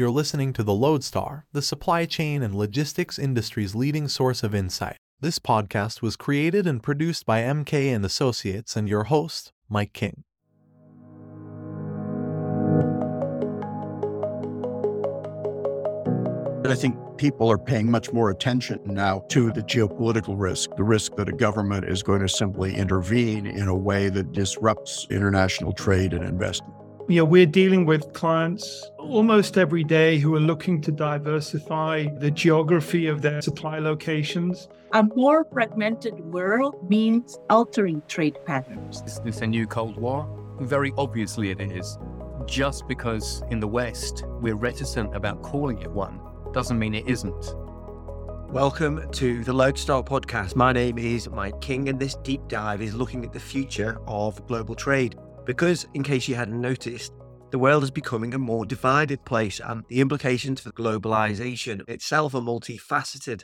You're listening to The Loadstar, the supply chain and logistics industry's leading source of insight. This podcast was created and produced by MK and Associates and your host, Mike King. I think people are paying much more attention now to the geopolitical risk, the risk that a government is going to simply intervene in a way that disrupts international trade and investment. You know, we're dealing with clients almost every day who are looking to diversify the geography of their supply locations. A more fragmented world means altering trade patterns. Is this a new Cold War? Very obviously it is. Just because in the West we're reticent about calling it one doesn't mean it isn't. Welcome to the Loadstar podcast. My name is Mike King, and this deep dive is looking at the future of global trade. Because, in case you hadn't noticed, the world is becoming a more divided place, and the implications for globalization itself are multifaceted.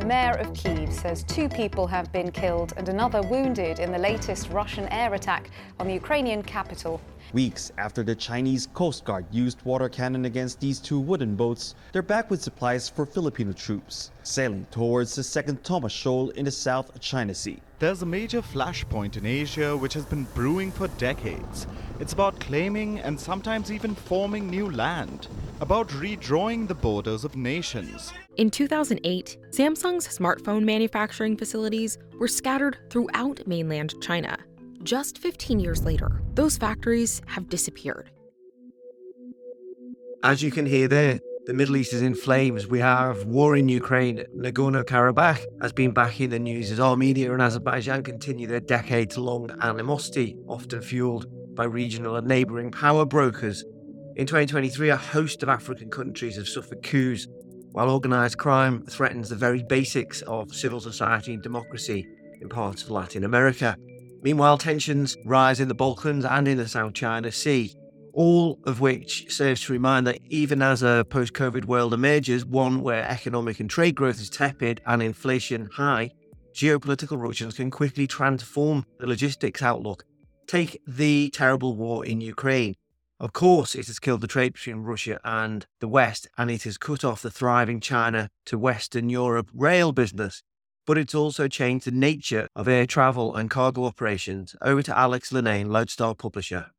The mayor of Kiev says two people have been killed and another wounded in the latest Russian air attack on the Ukrainian capital. Weeks after the Chinese Coast Guard used water cannon against these two wooden boats, they're back with supplies for Filipino troops, sailing towards the second Thomas Shoal in the South China Sea. There's a major flashpoint in Asia which has been brewing for decades. It's about claiming and sometimes even forming new land, about redrawing the borders of nations. In 2008, Samsung's smartphone manufacturing facilities were scattered throughout mainland China. Just 15 years later, those factories have disappeared. As you can hear there, the Middle East is in flames. We have war in Ukraine. Nagorno Karabakh has been back in the news as Armenia and Azerbaijan continue their decades long animosity, often fueled by regional and neighbouring power brokers. In 2023, a host of African countries have suffered coups, while organised crime threatens the very basics of civil society and democracy in parts of Latin America. Meanwhile, tensions rise in the Balkans and in the South China Sea, all of which serves to remind that even as a post COVID world emerges, one where economic and trade growth is tepid and inflation high, geopolitical ruptures can quickly transform the logistics outlook. Take the terrible war in Ukraine. Of course, it has killed the trade between Russia and the West, and it has cut off the thriving China to Western Europe rail business but it's also changed the nature of air travel and cargo operations. Over to Alex Lennane, Loadstar publisher.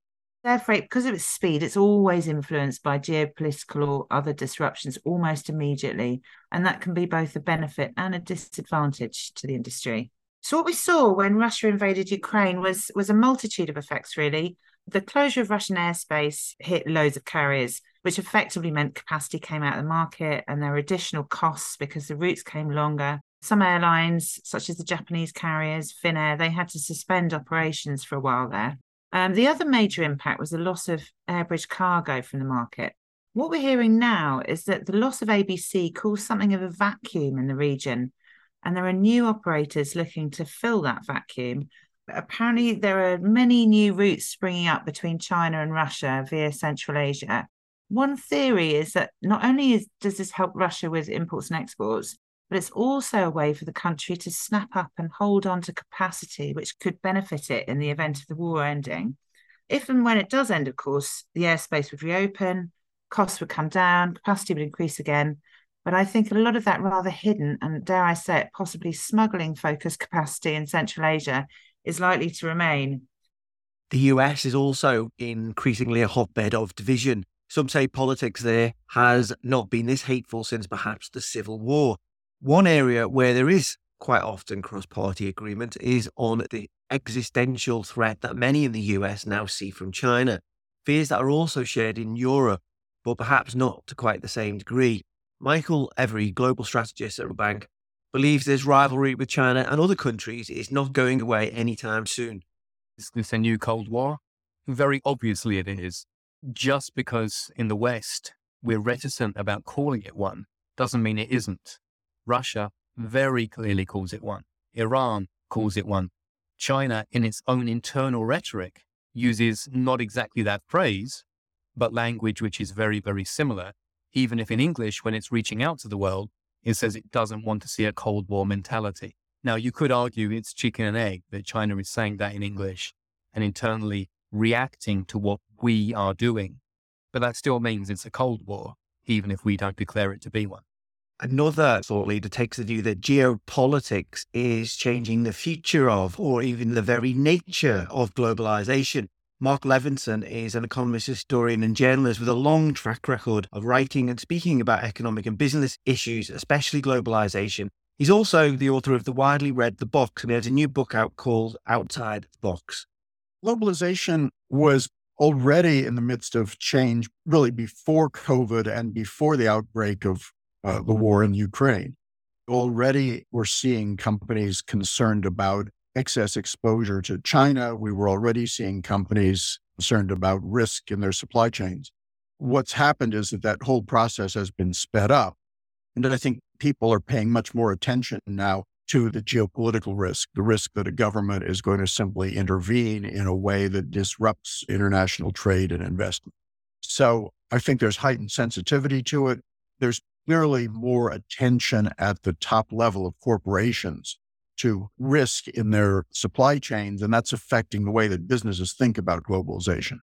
Air freight, because of its speed, it's always influenced by geopolitical or other disruptions almost immediately. And that can be both a benefit and a disadvantage to the industry. So what we saw when Russia invaded Ukraine was was a multitude of effects really. The closure of Russian airspace hit loads of carriers, which effectively meant capacity came out of the market and there were additional costs because the routes came longer. Some airlines, such as the Japanese carriers, Finnair, they had to suspend operations for a while there. Um, the other major impact was the loss of AirBridgeCargo from the market. What we're hearing now is that the loss of ABC caused something of a vacuum in the region, and there are new operators looking to fill that vacuum. Apparently, there are many new routes springing up between China and Russia via Central Asia. One theory is that not only is, does this help Russia with imports and exports, but it's also a way for the country to snap up and hold on to capacity, which could benefit it in the event of the war ending. If and when it does end, of course, the airspace would reopen, costs would come down, capacity would increase again. But I think a lot of that rather hidden and, dare I say it, possibly smuggling focused capacity in Central Asia is likely to remain. The US is also increasingly a hotbed of division. Some say politics there has not been this hateful since perhaps the Civil War. One area where there is quite often cross party agreement is on the existential threat that many in the US now see from China. Fears that are also shared in Europe, but perhaps not to quite the same degree. Michael Every, global strategist at the Bank, believes this rivalry with China and other countries is not going away anytime soon. Is this a new Cold War? Very obviously it is. Just because in the West we're reticent about calling it one doesn't mean it isn't. Russia very clearly calls it one. Iran calls it one. China, in its own internal rhetoric, uses not exactly that phrase, but language which is very, very similar. Even if in English, when it's reaching out to the world, it says it doesn't want to see a Cold War mentality. Now, you could argue it's chicken and egg that China is saying that in English and internally reacting to what we are doing. But that still means it's a Cold War, even if we don't declare it to be one. Another thought leader takes the view that geopolitics is changing the future of, or even the very nature of globalization. Marc Levinson is an economist, historian, and journalist with a long track record of writing and speaking about economic and business issues, especially globalization. He's also the author of the widely read The Box, and he has a new book out called Outside the Box. Globalization was already in the midst of change, really before COVID and before the outbreak of uh, the war in Ukraine. Already, we're seeing companies concerned about excess exposure to China. We were already seeing companies concerned about risk in their supply chains. What's happened is that that whole process has been sped up. And I think people are paying much more attention now to the geopolitical risk, the risk that a government is going to simply intervene in a way that disrupts international trade and investment. So I think there's heightened sensitivity to it. There's clearly more attention at the top level of corporations to risk in their supply chains, and that's affecting the way that businesses think about globalization.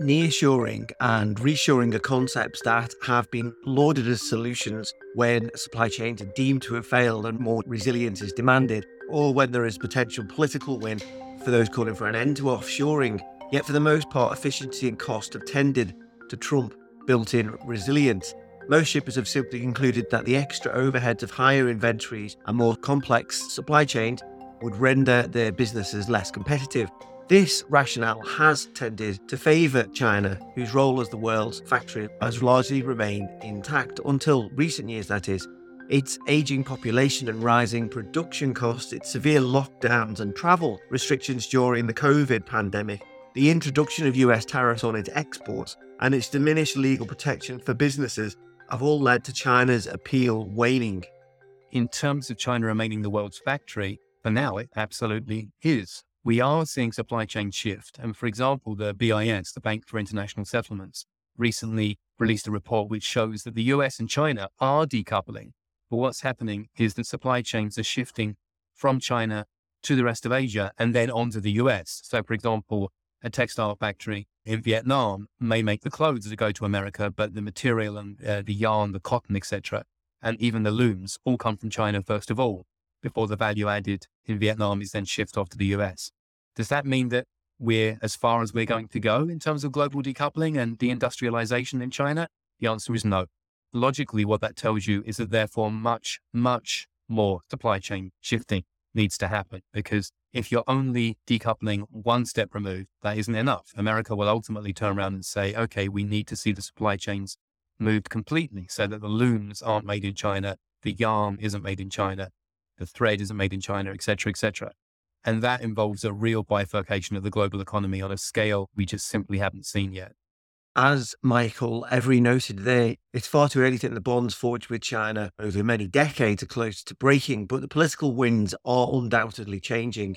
Nearshoring and reshoring are concepts that have been lauded as solutions when supply chains are deemed to have failed and more resilience is demanded, or when there is potential political win for those calling for an end to offshoring. Yet, for the most part, efficiency and cost have tended to trump built in resilience. Most shippers have simply concluded that the extra overheads of higher inventories and more complex supply chains would render their businesses less competitive. This rationale has tended to favour China, whose role as the world's factory has largely remained intact until recent years, that is. Its ageing population and rising production costs, its severe lockdowns and travel restrictions during the COVID pandemic, the introduction of US tariffs on its exports, and its diminished legal protection for businesses have all led to China's appeal waning. In terms of China remaining the world's factory, for now it absolutely is. We are seeing supply chain shift. And for example, the BIS, the Bank for International Settlements, recently released a report which shows that the US and China are decoupling. But what's happening is that supply chains are shifting from China to the rest of Asia and then onto the US. So, for example, a textile factory in Vietnam may make the clothes that go to America, but the material and uh, the yarn, the cotton, etc., and even the looms all come from China first of all, before the value added in Vietnam is then shipped off to the US. Does that mean that we're as far as we're going to go in terms of global decoupling and deindustrialization in China? The answer is no. Logically, what that tells you is that therefore much, much more supply chain shifting needs to happen because if you're only decoupling one step removed, that isn't enough. America will ultimately turn around and say, okay, we need to see the supply chains moved completely so that the looms aren't made in China, the yarn isn't made in China, the thread isn't made in China, etc., etc. And that involves a real bifurcation of the global economy on a scale we just simply haven't seen yet as Michael Every noted there, it's far too early to think the bonds forged with China over many decades are close to breaking, but the political winds are undoubtedly changing.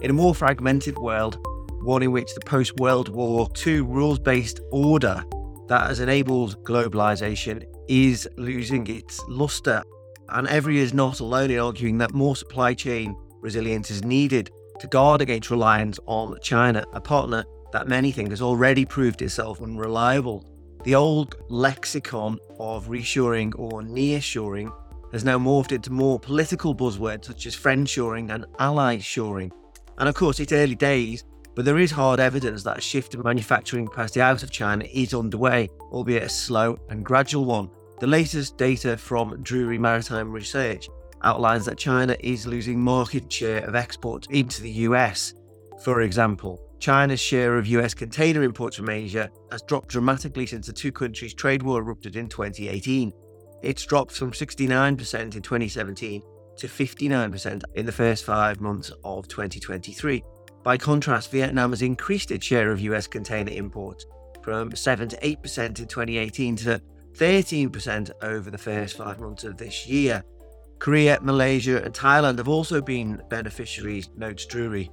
In a more fragmented world, one in which the post World War II rules based order that has enabled globalization is losing its luster. And Every is not alone in arguing that more supply chain resilience is needed to guard against reliance on China, a partner that many think has already proved itself unreliable. The old lexicon of reshoring or nearshoring has now morphed into more political buzzwords such as friendshoring and ally shoring. And of course, it's early days, but there is hard evidence that a shift in manufacturing capacity out of China is underway, albeit a slow and gradual one. The latest data from Drewry Maritime Research outlines that China is losing market share of exports into the US. For example, China's share of US container imports from Asia has dropped dramatically since the two countries' trade war erupted in 2018. It's dropped from 69% in 2017 to 59% in the first five months of 2023. By contrast, Vietnam has increased its share of US container imports from 7 to 8% in 2018 to 13% over the first five months of this year. Korea, Malaysia, and Thailand have also been beneficiaries, notes Drewry.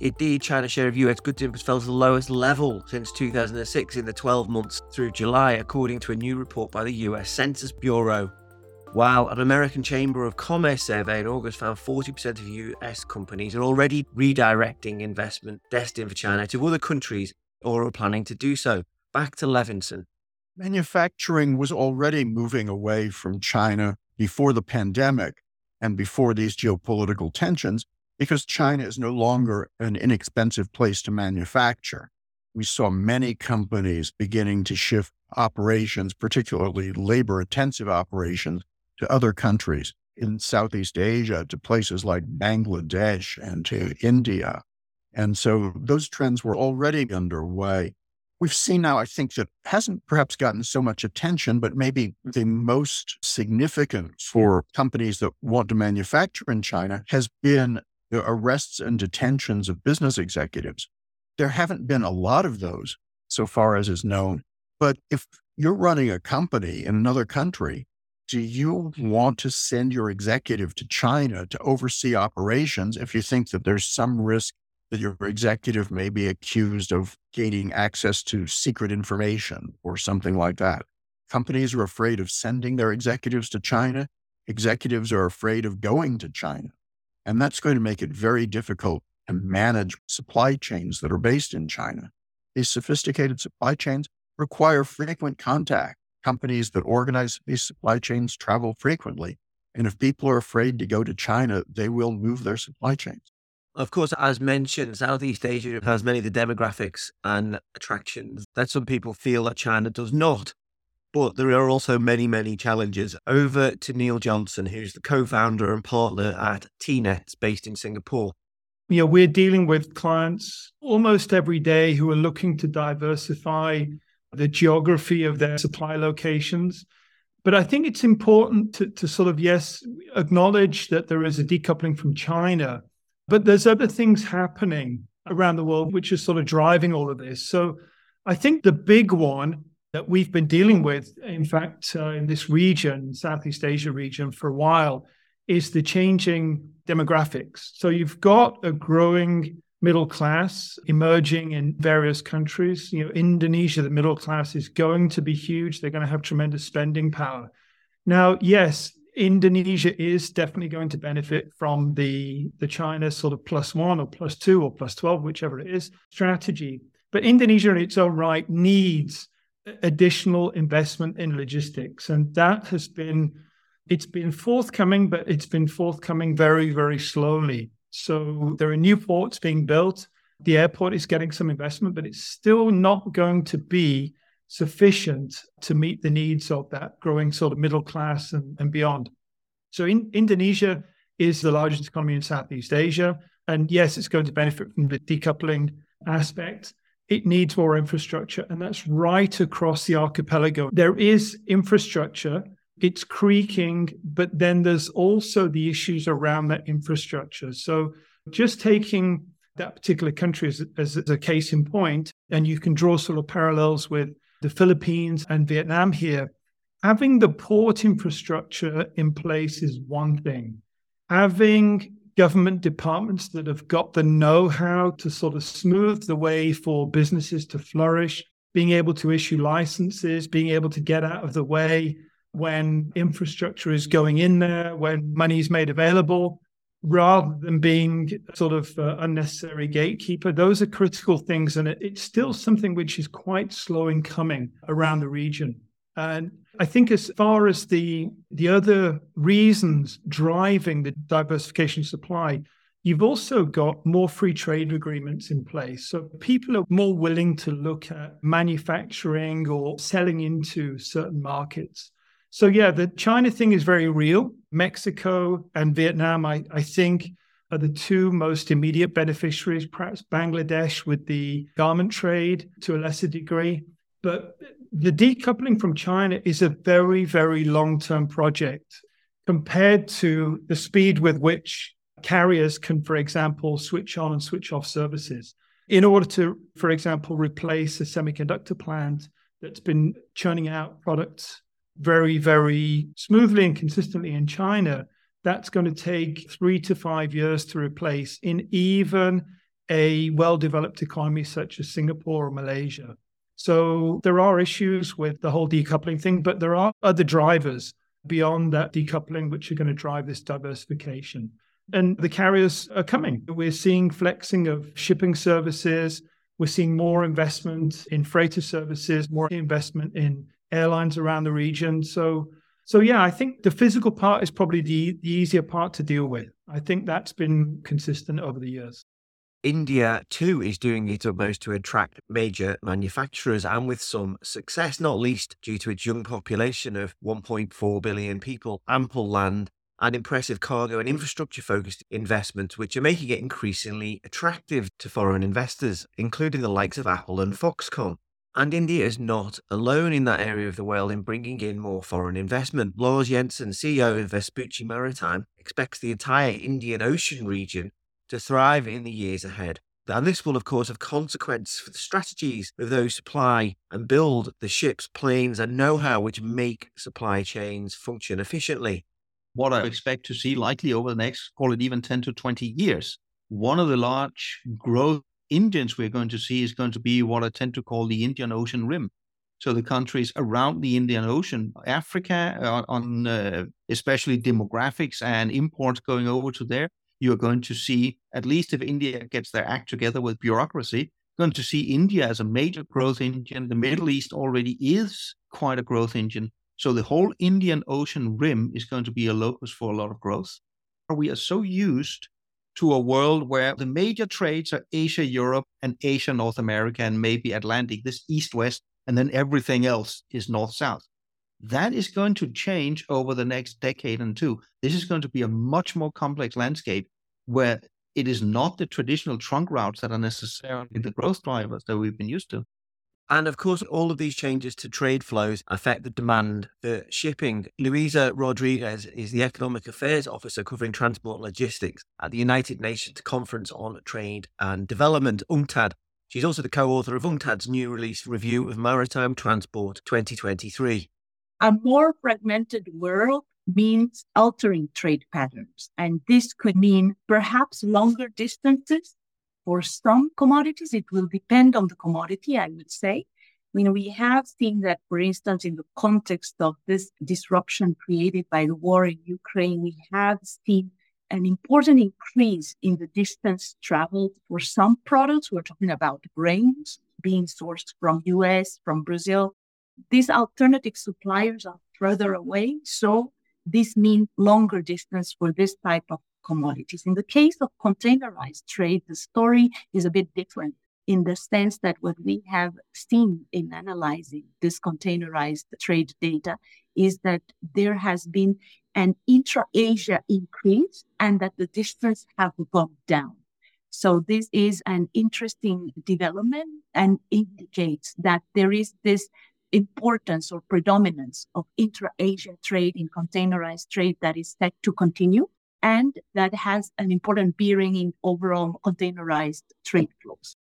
Indeed, China's share of US goods imports fell to the lowest level since 2006 in the 12 months through July, according to a new report by the US Census Bureau. While an American Chamber of Commerce survey in August found 40% of US companies are already redirecting investment destined for China to other countries or are planning to do so. Back to Levinson. Manufacturing was already moving away from China before the pandemic and before these geopolitical tensions because China is no longer an inexpensive place to manufacture. We saw many companies beginning to shift operations, particularly labor intensive operations, to other countries in Southeast Asia, to places like Bangladesh and to India. And so those trends were already underway. We've seen now, I think, that hasn't perhaps gotten so much attention, but maybe the most significant for companies that want to manufacture in China has been the arrests and detentions of business executives. There haven't been a lot of those so far as is known. But if you're running a company in another country, do you want to send your executive to China to oversee operations if you think that there's some risk that your executive may be accused of gaining access to secret information or something like that? Companies are afraid of sending their executives to China. Executives are afraid of going to China. And that's going to make it very difficult to manage supply chains that are based in China. These sophisticated supply chains require frequent contact. Companies that organize these supply chains travel frequently. And if people are afraid to go to China, they will move their supply chains. Of course, as mentioned, Southeast Asia has many of the demographics and attractions that some people feel that China does not. But there are also many, many challenges. Over to Neil Johnson, who's the co founder and partner at TNET, based in Singapore. You know, we're dealing with clients almost every day who are looking to diversify the geography of their supply locations. But I think it's important to, to sort of, yes, acknowledge that there is a decoupling from China, but there's other things happening around the world which are sort of driving all of this. So I think the big one that we've been dealing with, in fact, uh, in this region, Southeast Asia region, for a while, is the changing demographics. So you've got a growing middle class emerging in various countries. You know, Indonesia, the middle class is going to be huge. They're going to have tremendous spending power. Now, yes, Indonesia is definitely going to benefit from the the China sort of plus one or plus two or plus 12, whichever it is, strategy. But Indonesia in its own right needs additional investment in logistics. And that has been it's been forthcoming, but it's been forthcoming very, very slowly. So there are new ports being built. The airport is getting some investment, but it's still not going to be sufficient to meet the needs of that growing sort of middle class and, and beyond. So in, Indonesia is the largest economy in Southeast Asia. And yes, it's going to benefit from the decoupling aspect. It needs more infrastructure, and that's right across the archipelago. There is infrastructure it's creaking, but then there's also the issues around that infrastructure. So just taking that particular country as, as, a case in point, and you can draw sort of parallels with the Philippines and Vietnam here. Having the port infrastructure in place is one thing. Having government departments that have got the know how to sort of smooth the way for businesses to flourish, being able to issue licenses, being able to get out of the way when infrastructure is going in there, when money is made available, rather than being sort of uh, unnecessary gatekeeper. Those are critical things. And it, it's still something which is quite slow in coming around the region. And I think as far as the the other reasons driving the diversification supply, you've also got more free trade agreements in place. So people are more willing to look at manufacturing or selling into certain markets. So, yeah, the China thing is very real. Mexico and Vietnam, I, I think, are the two most immediate beneficiaries, perhaps Bangladesh with the garment trade to a lesser degree. But the decoupling from China is a very, very long term project compared to the speed with which carriers can, for example, switch on and switch off services. In order to, for example, replace a semiconductor plant that's been churning out products very, very smoothly and consistently in China, that's going to take three to five years to replace in even a well developed economy such as Singapore or Malaysia. So there are issues with the whole decoupling thing, but there are other drivers beyond that decoupling, which are going to drive this diversification. And the carriers are coming. We're seeing flexing of shipping services. We're seeing more investment in freighter services, more investment in airlines around the region. So, so yeah, I think the physical part is probably the, the easier part to deal with. I think that's been consistent over the years. India too is doing its utmost to attract major manufacturers and with some success, not least due to its young population of 1.4 billion people, ample land, and impressive cargo and infrastructure focused investments, which are making it increasingly attractive to foreign investors, including the likes of Apple and Foxconn. And India is not alone in that area of the world in bringing in more foreign investment. Lars Jensen, CEO of Vespucci Maritime, expects the entire Indian Ocean region to thrive in the years ahead. And this will, of course, have consequences for the strategies of those supply and build the ships, planes, and know how which make supply chains function efficiently what I expect to see likely over the next, call it even 10 to 20 years. One of the large growth engines we're going to see is going to be what I tend to call the Indian Ocean Rim. So the countries around the Indian Ocean, Africa, uh, on uh, especially demographics and imports going over to there, you are going to see, at least if India gets their act together with bureaucracy, going to see India as a major growth engine. The Middle East already is quite a growth engine. So the whole Indian Ocean rim is going to be a locus for a lot of growth. We are so used to a world where the major trades are Asia, Europe, and Asia, North America, and maybe Atlantic, this east west, and then everything else is north south. That is going to change over the next decade and two. This is going to be a much more complex landscape where it is not the traditional trunk routes that are necessarily the growth drivers that we've been used to. And of course, all of these changes to trade flows affect the demand for shipping. Luisa Rodriguez is the Economic Affairs Officer covering transport logistics at the United Nations Conference on Trade and Development, UNCTAD. She's also the co author of UNCTAD's new release review of maritime transport 2023. A more fragmented world means altering trade patterns. And this could mean perhaps longer distances for some commodities, it will depend on the commodity, I would say. I mean, we have seen that, for instance, in the context of this disruption created by the war in Ukraine, we have seen an important increase in the distance traveled for some products. We're talking about grains being sourced from US, from Brazil. These alternative suppliers are further away. So this means longer distance for this type of commodities. In the case of containerized trade, the story is a bit different in the sense that what we have seen in analyzing this containerized trade data is that there has been an intra-Asia increase and that the distance have gone down. So this is an interesting development and indicates that there is this importance or predominance of intra-Asia trade in containerized trade that is set to continue and that has an important bearing in overall containerized trade flows.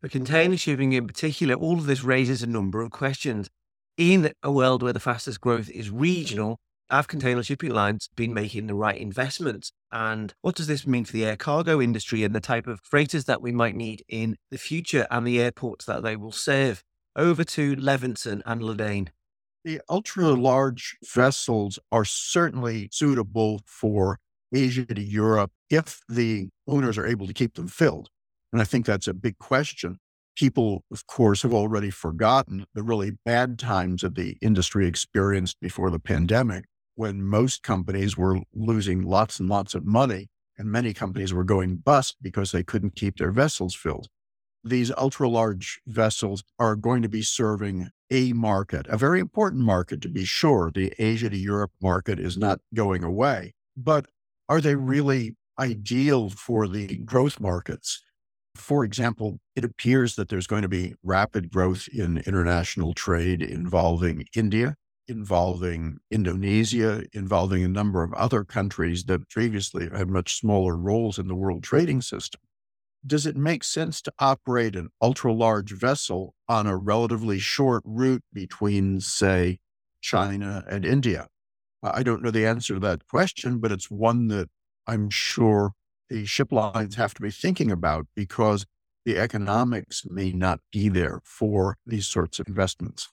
For container shipping in particular, all of this raises a number of questions. In a world where the fastest growth is regional, have container shipping lines been making the right investments? And what does this mean for the air cargo industry and the type of freighters that we might need in the future and the airports that they will serve? Over to Levinson and Lennane. The ultra large vessels are certainly suitable for Asia to Europe if the owners are able to keep them filled. And I think that's a big question. People, of course, have already forgotten the really bad times that the industry experienced before the pandemic when most companies were losing lots and lots of money and many companies were going bust because they couldn't keep their vessels filled. These ultra large vessels are going to be serving a market, a very important market to be sure. The Asia to Europe market is not going away, but are they mm-hmm. really ideal for the growth markets? For example, it appears that there's going to be rapid growth in international trade involving India, involving Indonesia, involving a number of other countries that previously had much smaller roles in the world trading system. Does it make sense to operate an ultra large vessel on a relatively short route between, say, China and India? I don't know the answer to that question, but it's one that I'm sure the ship lines have to be thinking about because the economics may not be there for these sorts of investments.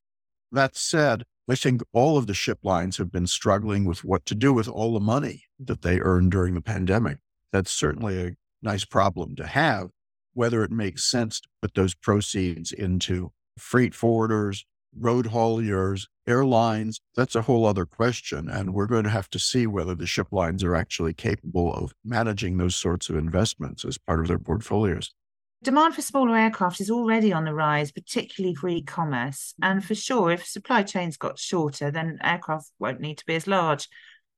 That said, I think all of the ship lines have been struggling with what to do with all the money that they earned during the pandemic. That's certainly a nice problem to have. Whether it makes sense to put those proceeds into freight forwarders, road hauliers, airlines, that's a whole other question. And we're going to have to see whether the ship lines are actually capable of managing those sorts of investments as part of their portfolios. Demand for smaller aircraft is already on the rise, particularly for e commerce. And for sure, if supply chains got shorter, then aircraft won't need to be as large.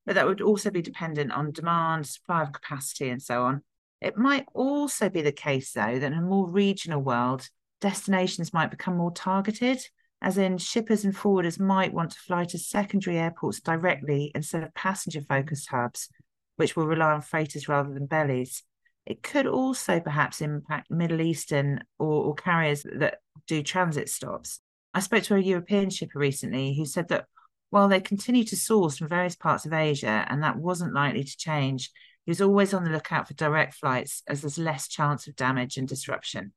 But that would also be dependent on demand, supply of capacity, and so on. It might also be the case, though, that in a more regional world, destinations might become more targeted, as in shippers and forwarders might want to fly to secondary airports directly instead of passenger focused hubs, which will rely on freighters rather than bellies. It could also perhaps impact Middle Eastern or, or carriers that do transit stops. I spoke to a European shipper recently who said that while they continue to source from various parts of Asia and that wasn't likely to change, he was always on the lookout for direct flights as there's less chance of damage and disruption.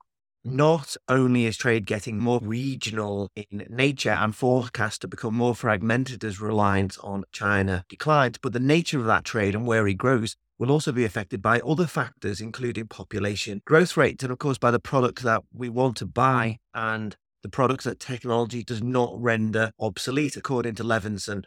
Not only is trade getting more regional in nature and forecast to become more fragmented as reliance on China declines, but the nature of that trade and where it grows will also be affected by other factors, including population growth rates, and of course by the products that we want to buy and the products that technology does not render obsolete, according to Levinson.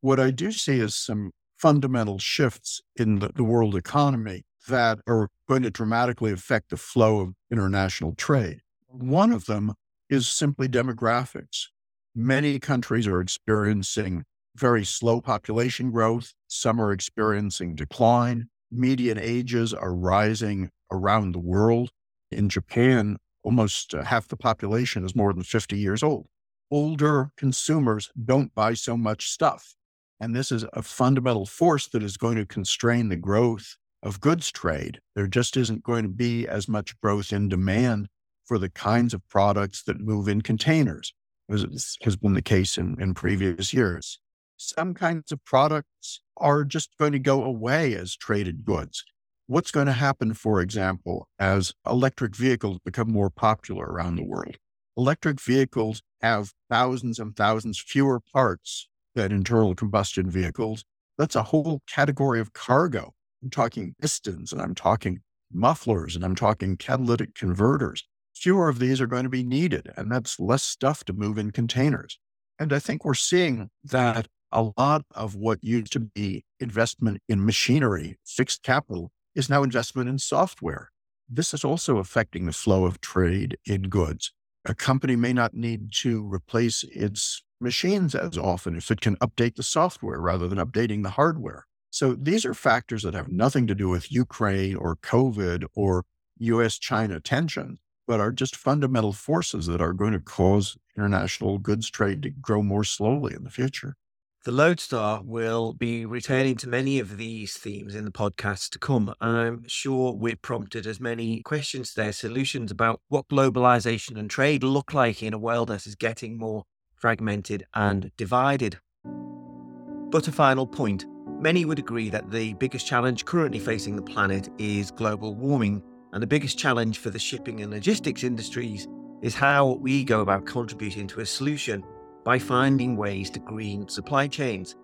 What I do see is some fundamental shifts in the, the world economy that are going to dramatically affect the flow of international trade. One of them is simply demographics. Many countries are experiencing very slow population growth. Some are experiencing decline. Median ages are rising around the world. In Japan, almost uh, half the population is more than 50 years old. Older consumers don't buy so much stuff. And this is a fundamental force that is going to constrain the growth of goods trade. There just isn't going to be as much growth in demand for the kinds of products that move in containers, as has been the case in, in previous years some kinds of products are just going to go away as traded goods. What's going to happen, for example, as electric vehicles become more popular around the world? Electric vehicles have thousands and thousands fewer parts than internal combustion vehicles. That's a whole category of cargo. I'm talking pistons and I'm talking mufflers and I'm talking catalytic converters. Fewer of these are going to be needed, and that's less stuff to move in containers. And I think we're seeing that a lot of what used to be investment in machinery, fixed capital, is now investment in software. This is also affecting the flow of trade in goods. A company may not need to replace its machines as often if it can update the software rather than updating the hardware. So these are factors that have nothing to do with Ukraine or COVID or US China tensions, but are just fundamental forces that are going to cause international goods trade to grow more slowly in the future. The Loadstar will be returning to many of these themes in the podcasts to come. And I'm sure we've prompted as many questions there, solutions about what globalization and trade look like in a world that is getting more fragmented and divided. But a final point many would agree that the biggest challenge currently facing the planet is global warming. And the biggest challenge for the shipping and logistics industries is how we go about contributing to a solution by finding ways to green supply chains.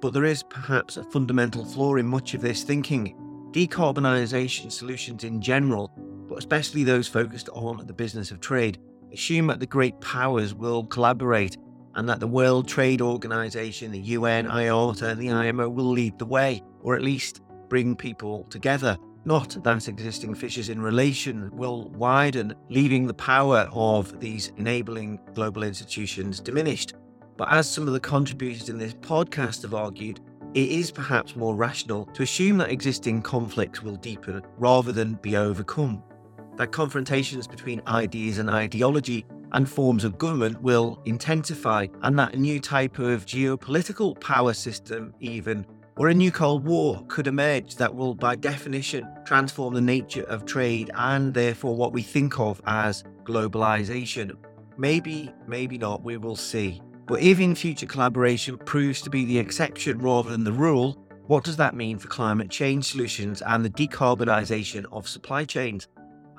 But there is perhaps a fundamental flaw in much of this thinking. Decarbonisation solutions in general, but especially those focused on the business of trade, assume that the great powers will collaborate and that the World Trade Organization, the UN, IATA, and the IMO will lead the way, or at least bring people together. Not that existing fissures in relation will widen, leaving the power of these enabling global institutions diminished. But as some of the contributors in this podcast have argued, it is perhaps more rational to assume that existing conflicts will deepen rather than be overcome. That confrontations between ideas and ideology and forms of government will intensify, and that a new type of geopolitical power system, even or a new Cold War could emerge that will, by definition, transform the nature of trade and therefore what we think of as globalization. Maybe, maybe not, we will see. But if in future collaboration proves to be the exception rather than the rule, what does that mean for climate change solutions and the decarbonisation of supply chains?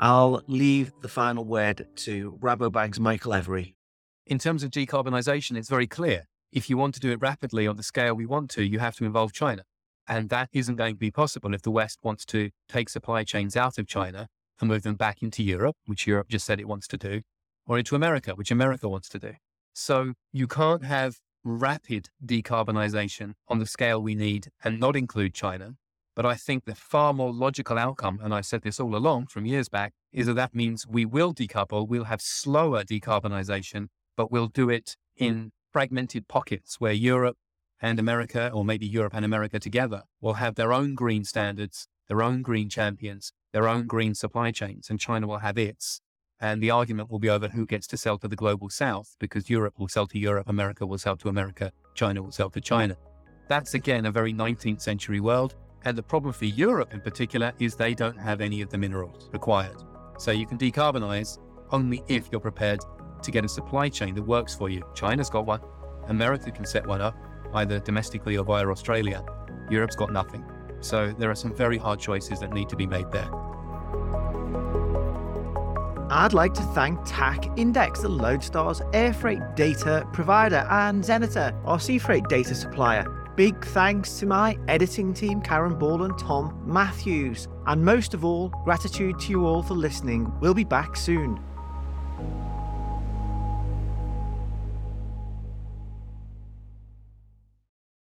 I'll leave the final word to Rabobank's Michael Every. In terms of decarbonisation, it's very clear if you want to do it rapidly on the scale we want to, you have to involve China. And that isn't going to be possible if the West wants to take supply chains out of China and move them back into Europe, which Europe just said it wants to do, or into America, which America wants to do. So you can't have rapid decarbonization on the scale we need and not include China. But I think the far more logical outcome, and I said this all along from years back, is that that means we will decouple, we'll have slower decarbonization, but we'll do it in fragmented pockets where Europe and America, or maybe Europe and America together, will have their own green standards, their own green champions, their own green supply chains, and China will have its. And the argument will be over who gets to sell to the global south because Europe will sell to Europe, America will sell to America, China will sell to China. That's again a very 19th century world. And the problem for Europe in particular is they don't have any of the minerals required. So you can decarbonize only if you're prepared to get a supply chain that works for you. China's got one, America can set one up, either domestically or via Australia. Europe's got nothing. So there are some very hard choices that need to be made there. I'd like to thank TAC Index, the Loadstar's air freight data provider, and Xeneta, our sea freight data supplier. Big thanks to my editing team, Karen Ball and Tom Matthews. And most of all, gratitude to you all for listening. We'll be back soon.